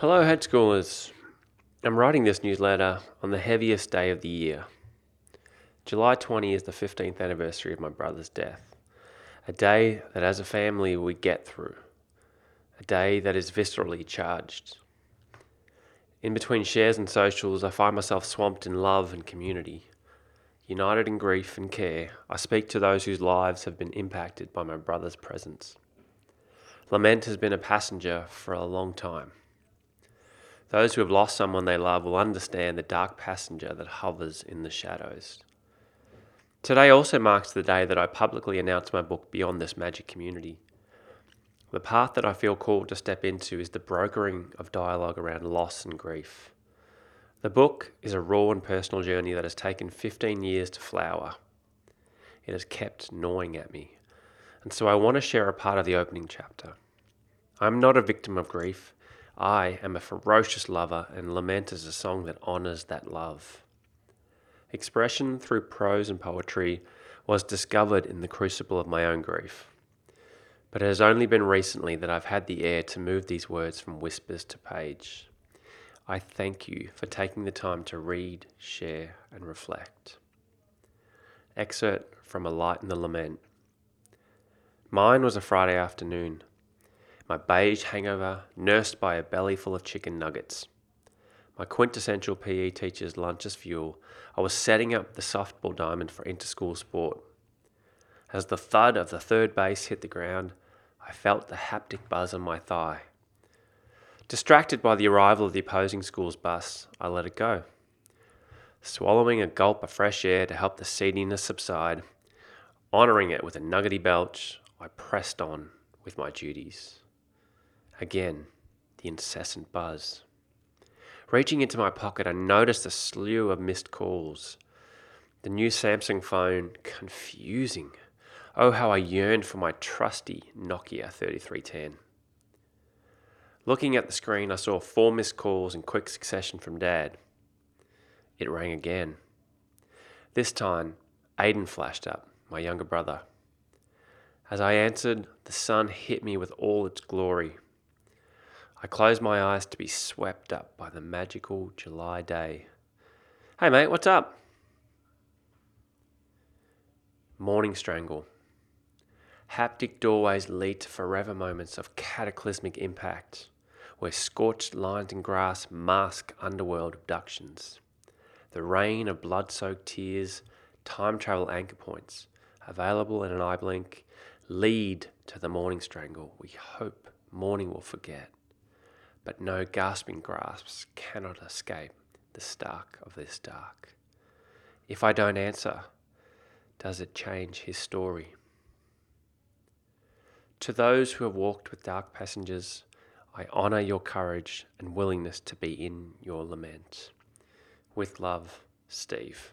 Hello, Hedge Schoolers. I'm writing this newsletter on the heaviest day of the year. July 20 is the 15th anniversary of my brother's death. A day that as a family we get through. A day that is viscerally charged. In between shares and socials, I find myself swamped in love and community. United in grief and care, I speak to those whose lives have been impacted by my brother's presence. Lament has been a passenger for a long time. Those who have lost someone they love will understand the dark passenger that hovers in the shadows. Today also marks the day that I publicly announce my book Beyond This Magic Community. The path that I feel called to step into is the brokering of dialogue around loss and grief. The book is a raw and personal journey that has taken 15 years to flower. It has kept gnawing at me, and so I want to share a part of the opening chapter. I'm not a victim of grief. I am a ferocious lover, and Lament is a song that honours that love. Expression through prose and poetry was discovered in the crucible of my own grief. But it has only been recently that I've had the air to move these words from whispers to page. I thank you for taking the time to read, share, and reflect. Excerpt from A Light in the Lament. Mine was a Friday afternoon my beige hangover nursed by a belly full of chicken nuggets. My quintessential PE teacher's lunch as fuel, I was setting up the softball diamond for interschool sport. As the thud of the third base hit the ground, I felt the haptic buzz on my thigh. Distracted by the arrival of the opposing school's bus, I let it go. Swallowing a gulp of fresh air to help the seediness subside, honouring it with a nuggety belch, I pressed on with my duties. Again, the incessant buzz. Reaching into my pocket, I noticed a slew of missed calls. The new Samsung phone, confusing. Oh, how I yearned for my trusty Nokia 3310. Looking at the screen, I saw four missed calls in quick succession from Dad. It rang again. This time, Aiden flashed up, my younger brother. As I answered, the sun hit me with all its glory. I closed my eyes to be swept up by the magical July day. Hey, mate, what's up? Morning strangle. Haptic doorways lead to forever moments of cataclysmic impact, where scorched lines in grass mask underworld abductions. The rain of blood soaked tears, time travel anchor points, available in an eye blink, lead to the morning strangle we hope morning will forget but no gasping grasps cannot escape the stark of this dark. If I don't answer, does it change his story? To those who have walked with dark passengers, I honour your courage and willingness to be in your lament. With love, Steve.